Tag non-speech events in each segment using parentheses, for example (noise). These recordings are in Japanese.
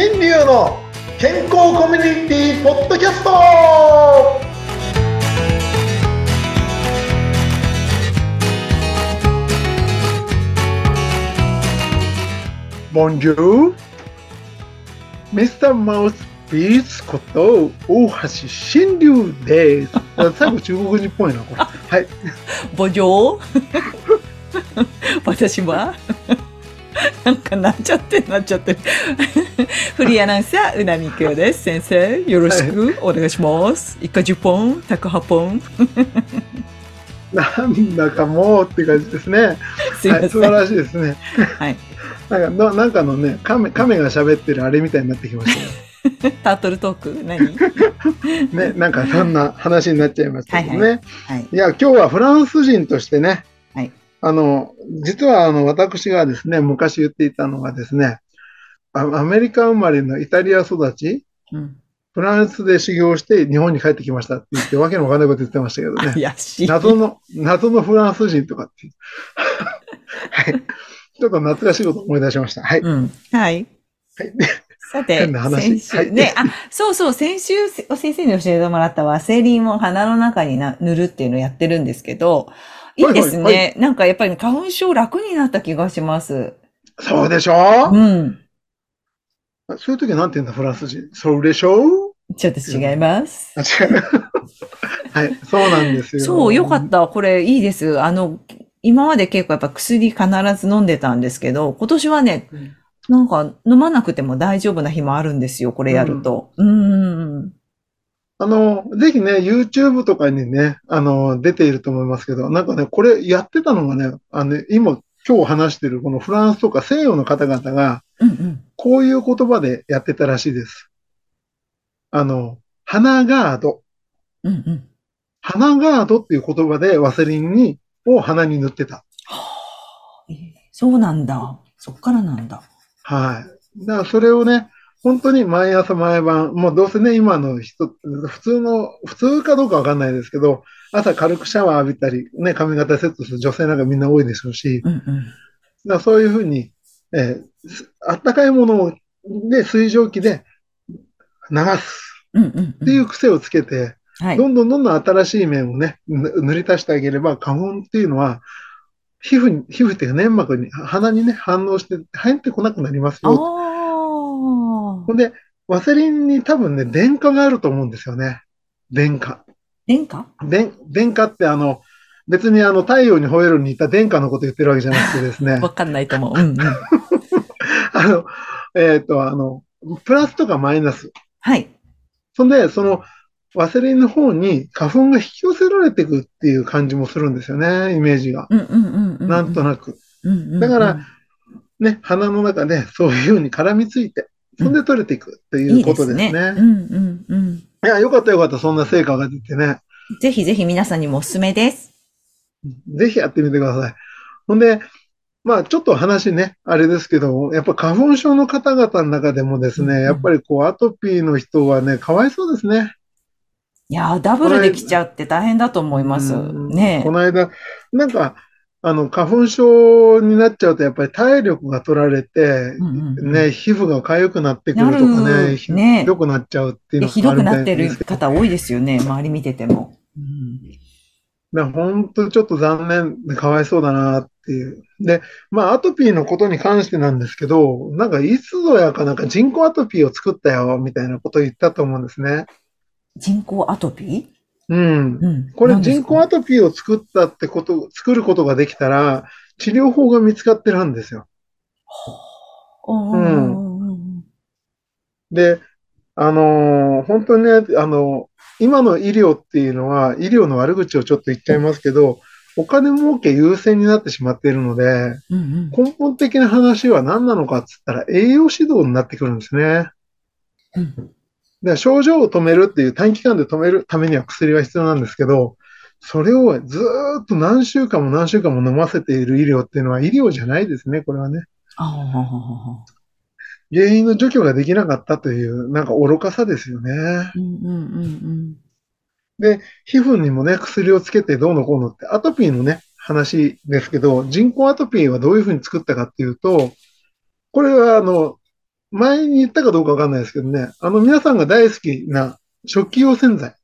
新流の健康コミュニティポッドキャストボンジュールミスターマウスピースこと大橋新流です。(laughs) 最後中国人っぽいな、これ。はい。ボンジョー私は？(laughs) なんかなっちゃってなっちゃってる。(laughs) フリーアナウンサー、うなみくよです。先生、よろしくお願いします。一家10本、宅8本？なんだかもうって感じですね。はい、すいません。素晴らしいですね。はい。(laughs) なんかの、なんかのね、亀、亀が喋ってるあれみたいになってきましたタートルトーク？何？よね。なんかそんな話になっちゃいましたけどね。はいはい。いや、今日はフランス人としてね、はいあの、実はあの、私がですね、昔言っていたのがですね、あアメリカ生まれのイタリア育ち、うん。フランスで修行して日本に帰ってきましたって言って、わけのわかんないこと言ってましたけどね。怪しい。謎の、謎のフランス人とかっていう。はい。ちょっと懐かしいこと思い出しました。はい。うん。はい。はい。さて、変な話先週、はいね、あ、そうそう、先週、せ先生に教えてもらったワセリンを鼻の中にな塗るっていうのをやってるんですけど、いいですね。はいはいなんかやっぱり花粉症楽になった気がします。そうでしょ？うん。そういう時なんて言うんだ、フランス人。そうでしょ？ちょっと違います。あ、違う。(laughs) はい、そうなんですよ。そう、よかった。これいいです。あの、今まで結構やっぱ薬必ず飲んでたんですけど、今年はねうん、なんか飲まなくても大丈夫な日もあるんですよ、これやると。うん。んあの、ぜひね、YouTube とかにね、あの、出ていると思いますけど、なんかね、これやってたのがね、あの、今、今日話してるこのフランスとか西洋の方々が、うんうん。こういう言葉でやってたらしいです。あの、鼻ガード。うんうん。鼻ガードっていう言葉でワセリンに、を鼻に塗ってた。えーそうなんだ。そっからなんだ。はい。だからそれをね、本当に毎朝毎晩、もうどうせね、今の人、普通の、普通かどうかわかんないですけど、朝軽くシャワー浴びたり、ね、髪型セットする女性なんかみんな多いでしょうし、うんうん。だからそういうふうに、えーすあったかいものを、で、水蒸気で流す。っていう癖をつけて、はい。どんどんどんどん新しい面をね、ぬ塗り足してあげれば、花粉っていうのは、皮膚に、皮膚っていうか粘膜に、鼻にね、反応して入ってこなくなります。よ。ほんで、ワセリンに多分ね、電化があると思うんですよね。電化。電化電、電化ってあの、別にあの、太陽に吠えるに似た電化のこと言ってるわけじゃなくてですね (laughs) わ、かんないと思う。うんうん。(laughs) あの、えっと、あの、プラスとかマイナス。はい。そんで、その、ワセリンの方に花粉が引き寄せられていくっていう感じもするんですよね、イメージが。うんうんうんうん。なんとなく。うんうんうん。だからね、鼻の中でそういうふうに絡みついて、そんで取れていくっていいいうことですね。うんうんうん。いや、よかったよかった、そんな成果が出てね。ぜひぜひ皆さんにもおすすめです。ぜひやってみてください。ほんで、まあちょっと話ね、あれですけど、やっぱ花粉症の方々の中でもですうんね、やっぱりこうアトピーの人はね、かわいそうですね。いやー、ダブルできちゃって大変だと思います。うんねこの間、なんか、あの、花粉症になっちゃうとやっぱり体力が取られて、うんうんうんね、皮膚が痒くなってくるとかね、ひどくなっちゃうっていうでのがひどくないってる方多いですよね。周り見てても。うん本当にちょっと残念でかわいそうだなっていう。で、まあ、アトピーのことに関してなんですけど、なんかいつぞやかなんか人工アトピーを作ったよ、みたいなことを言ったと思うんですね。人工アトピうんー。うん。これ人工アトピーを作ったってこと、作ることができたら、治療法が見つかってるんですよ。うんで、あのー本当にね、あの今の医療っていうのは、医療の悪口をちょっと言っちゃいますけど、お金儲け優先になってしまっているので、うんうん根本的な話は何なのかっつったら栄養指導になってくるんですね。うんで症状を止めるっていう短期間で止めるためには薬が必要なんですけど、それをずーっと何週間も何週間も飲ませている医療っていうのは医療じゃないですね、これはね。原因の除去ができなかったという、なんか愚かさですよね。うんうんうんで、皮膚にもね、薬をつけてどうのこうのって、アトピーのね、話ですけど、人工アトピーはどういうふうに作ったかっていうと、これはあの、前に言ったかどうかわかんないですけどね、あの皆さんが大好きな食器用洗剤。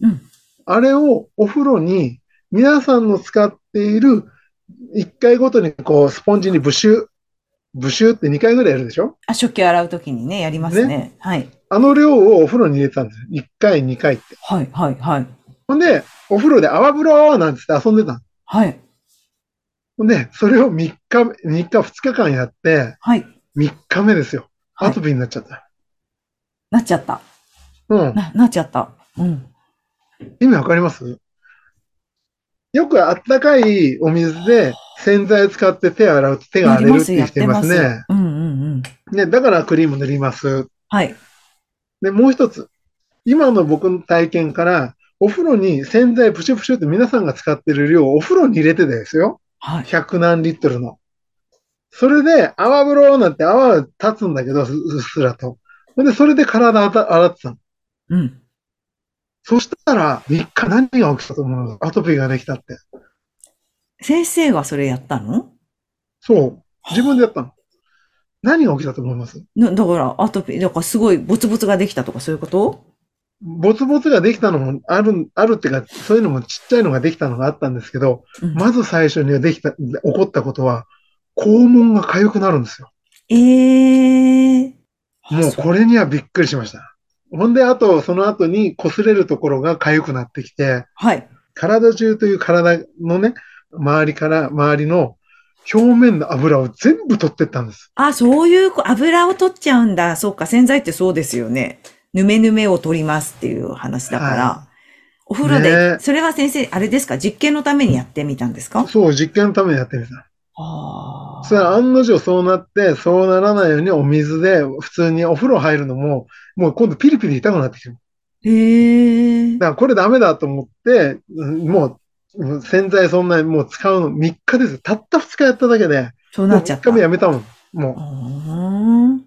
うん。あれをお風呂に皆さんの使っている1回ごとにこうスポンジにブシュ、ブシュって2回ぐらいやるでしょ？あ、食器洗うときにね、やりますね。はい。あの量をお風呂に入れてたんですよ。1回、2回って。はい、はい、はい。ほんで、お風呂で泡風呂なんつって遊んでたの。はい。ほんで、それを3日、3日、2日間やって、はい。3日目ですよ。はいアトピーになっちゃった。なっちゃった。うん。な、なっちゃった。うん。意味わかります？よくあったかいお水で洗剤を使って手を洗うと手が荒れるって人いますやってね。うんうんうん。ね、だからクリーム塗ります。はい。で、もう一つ。今の僕の体験から、お風呂に洗剤プシュプシュって皆さんが使ってる量をお風呂に入れてですよ。はい。100何リットルの。それで泡風呂なんて泡が立つんだけど、すうっすらと。ほんで、それで体洗ってたの。うん。そしたら、3日何が起きたと思うの？アトピーができたって。先生がそれやったの？そう。自分でやったの。何が起きたと思います？なだから、アトピー、だからすごいボツボツができたとかそういうこと？ボツボツができたのもある、あるっていうか、そういうのもちっちゃいのができたのがあったんですけど、うんまず最初にはできた、起こったことは、肛門が痒くなるんですよ。ええー。もうこれにはびっくりしました。ほんで、あと、その後に擦れるところが痒くなってきて、はい。体中という体のね、周りから、周りの表面の油を全部取ってったんです。あ、そういうこ、油を取っちゃうんだ。そうか、洗剤ってそうですよね。ぬめぬめを取りますっていう話だから。はお風呂で、ねえそれは先生、あれですか？実験のためにやってみたんですか？そう、実験のためにやってみた。ああ。それは案の定そうなって、そうならないようにお水で普通にお風呂入るのも、もう今度ピリピリ痛くなってきてる。へえ。だからこれダメだと思って、うんもううん洗剤そんなにもう使うの3日ですよ。たった2日やっただけで、3そうなっちゃった。日目やめたもん。もう。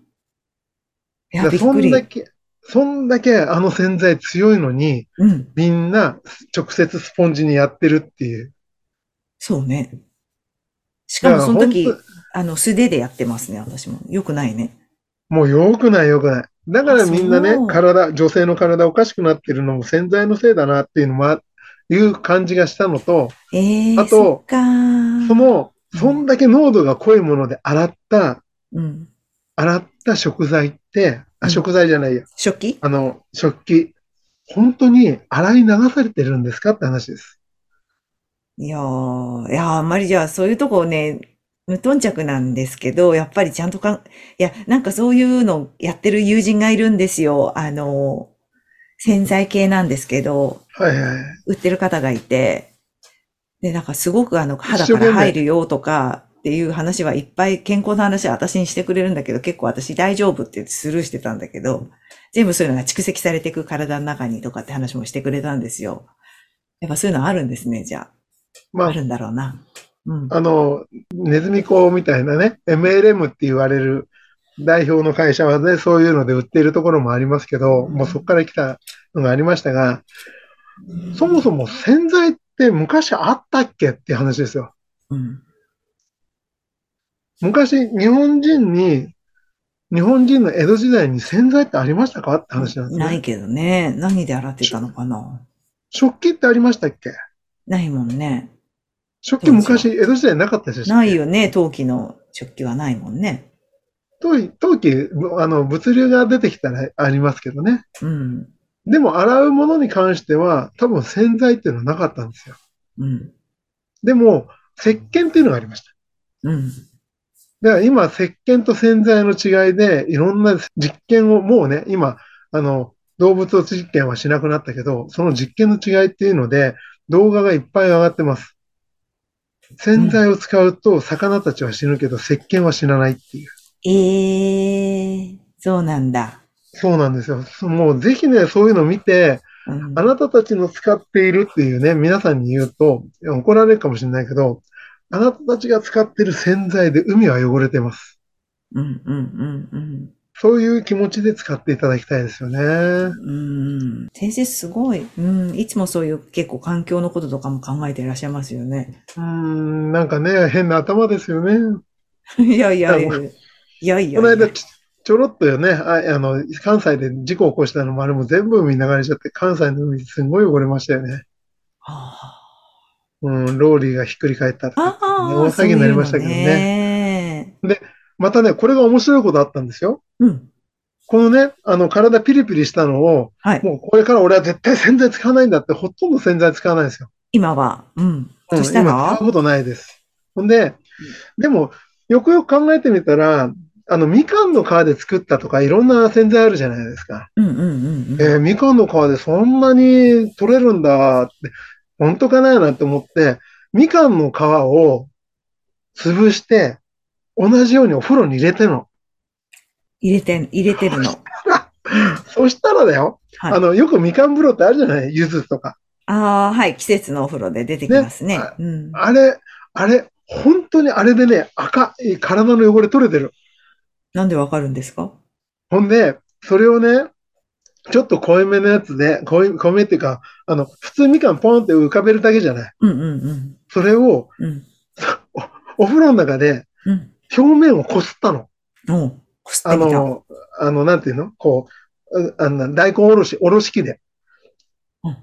いう。や、そ。んだけ、そんだけあの洗剤強いのに、うん。みんな直接スポンジにやってるっていう。そうね。しかもその時あの、素手でやってますね、私も。よくないね。もう良くない良くない。だからみんなね体、女性の体おかしくなってるのも洗剤のせいだなっていうのもあ、いう感じがしたのと、ええあとその、そんだけ濃度が濃いもので洗った、うん。洗った食材って、うんあ、食材じゃないや。初期あの、食器。本当に洗い流されてるんですかって話です。いやー、いやー、あんまりじゃあそういうとこね、無頓着なんですけど、やっぱりちゃんとかん、いや、なんかそういうのやってる友人がいるんですよ。あの、洗剤系なんですけど、はいはい。売ってる方がいて、で、なんかすごくあの、肌から入るよとかっていう話はいっぱい健康の話は私にしてくれるんだけど、結構私大丈夫って言ってスルーしてたんだけど、全部そういうのが蓄積されていく体の中にとかって話もしてくれたんですよ。やっぱそういうのあるんですね、じゃあ。まああ、るんだろうな。うん。あの、ネズミ講みたいなね、MLM って言われる代表の会社はね、そういうので売っているところもありますけど、もうそこから来たのがありましたが、そもそも洗剤って昔あったっけっていう話ですよ。うん。昔、日本人に、日本人の江戸時代に洗剤ってありましたかって話なんですね。ないけどね。何で洗ってたのかな食器ってありましたっけ？ないもんね。食器昔、江戸時代なかったでしょないよね。陶器の食器はないもんね。陶器、陶器、あの、物流が出てきたらありますけどね。うん。でも、洗うものに関しては、多分洗剤っていうのはなかったんですよ。うん。でも、石鹸っていうのがありました。うん。だから今、石鹸と洗剤の違いで、いろんな実験を、もうね、今、あの、動物実験はしなくなったけど、その実験の違いっていうので、動画がいっぱい上がってます。洗剤を使うと、魚たちは死ぬけど、石鹸は死なないっていう。ええそうなんだ。そうなんですよ。もうぜひね、そういうのを見て、うんあなたたちの使っているっていうね、皆さんに言うと、怒られるかもしれないけど、あなたたちが使っている洗剤で海は汚れてます。うん、うん、うん、うん。そういう気持ちで使っていただきたいですよね。うん。先生すごい。うん。いつもそういう結構環境のこととかも考えていらっしゃいますよね。うーん、なんかね、変な頭ですよね。いやいやいや。いやいや。この間、ちちょろっとよね、ああの、関西で事故を起こしたのもあれも全部海に流れちゃって、関西の海すごい汚れましたよね。あうん、ローリーがひっくり返ったね大騒ぎになりましたけどね。ね。またね、これが面白いことあったんですよ。うん。このね、あの、体ピリピリしたのを、はい。もうこれから俺は絶対洗剤使わないんだって、ほとんど洗剤使わないんですよ。今は。うん。うんそした今ら使うことないです。ほんで、でも、よくよく考えてみたら、あの、みかんの皮で作ったとか、いろんな洗剤あるじゃないですか。うんうんうんうん。えーみかんの皮でそんなに取れるんだって、本当かななんて思って、みかんの皮を潰して、同じようにお風呂に入れてるの。入れてん、入れてるの。(laughs) そしたらだよ、はいあの、よくみかん風呂ってあるじゃない？柚子とか。ああ、はい。季節のお風呂で出てきますね。ねうん。あれ、あれ、本当にあれでね、赤い体の汚れ取れてる。なんでわかるんですか？ほんで、それをね、ちょっと濃いめのやつで、濃い、濃いめっていうか、あの、普通みかんポンって浮かべるだけじゃない？うんうんうん。それを、うん。おお風呂の中でうん。表面をこすったの。おうこすった。の、あの、なんていうの？こう、うあの大根おろし、おろし器でうん。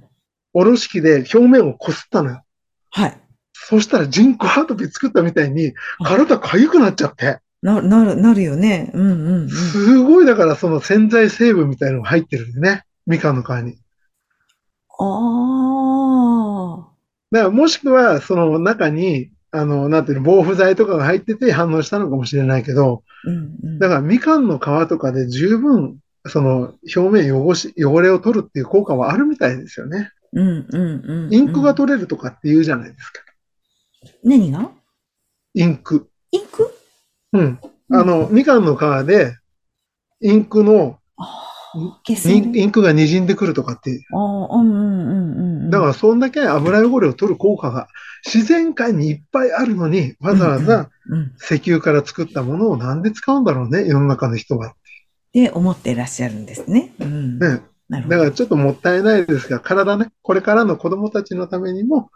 おろし器で表面をこすったのよ。はい。そしたら人工ハートピー作ったみたいに、体痒くなっちゃって。な、なる、なるよね。うんうんうん。すごい、だからその洗剤成分みたいなのが入ってるんでね。みかんの皮に。ああ。だからもしくは、その中に、あの、なんていうの、防腐剤とかが入ってて反応したのかもしれないけど、うんうん。だからみかんの皮とかで十分、その表面汚し、汚れを取るっていう効果はあるみたいですよね。うんうんうんうん。インクが取れるとかって言うじゃないですか。何が？インク。インク？うん。あの、みかんの皮で、インクの、消す。にインクが滲んでくるとかって。だからそんだけ油汚れを取る効果が自然界にいっぱいあるのに、わざわざうん。石油から作ったものをなんで使うんだろうね、世の中の人は。で、思ってらっしゃるんですね。うん。だからちょっともったいないですが、体ね、これからの子供たちのためにも、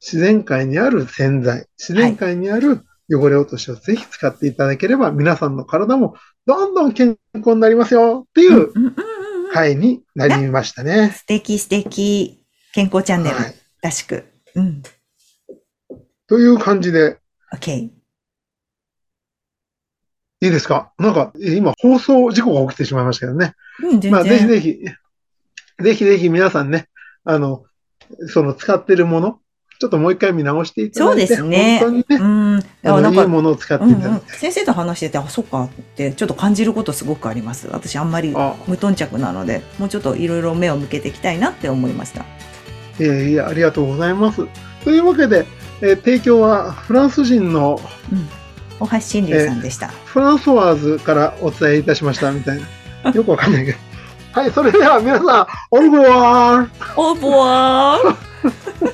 自然界にある洗剤、自然界にある汚れ落としをぜひ使っていただければ、皆さんの体もどんどん健康になりますよっていう。回になりましたね。素敵素敵。健康チャンネルはい。らしく。うん。という感じで、OK。いいですか？なんか、今、放送事故が起きてしまいましたけどね。うん。まあ、ぜひぜひ、ぜひぜひ皆さんね、あの、その使ってるもの、ちょっともう一回見直していただいて、そうですね本当にね、うん。あのいい、ものを使ってうんうんいただいて。、先生と話してて、あ、そっかって、ちょっと感じることすごくあります。私、あんまりあ無頓着なので、もうちょっといろいろ目を向けていきたいなって思いました。いやいや、ありがとうございます。というわけで、えー提供はフランス人のうん。大橋真龍さんでした。フランソワーズからお伝えいたしましたみたいな。(laughs) よくわかんないけど。はい、それでは皆さん、オルボワーオーボワー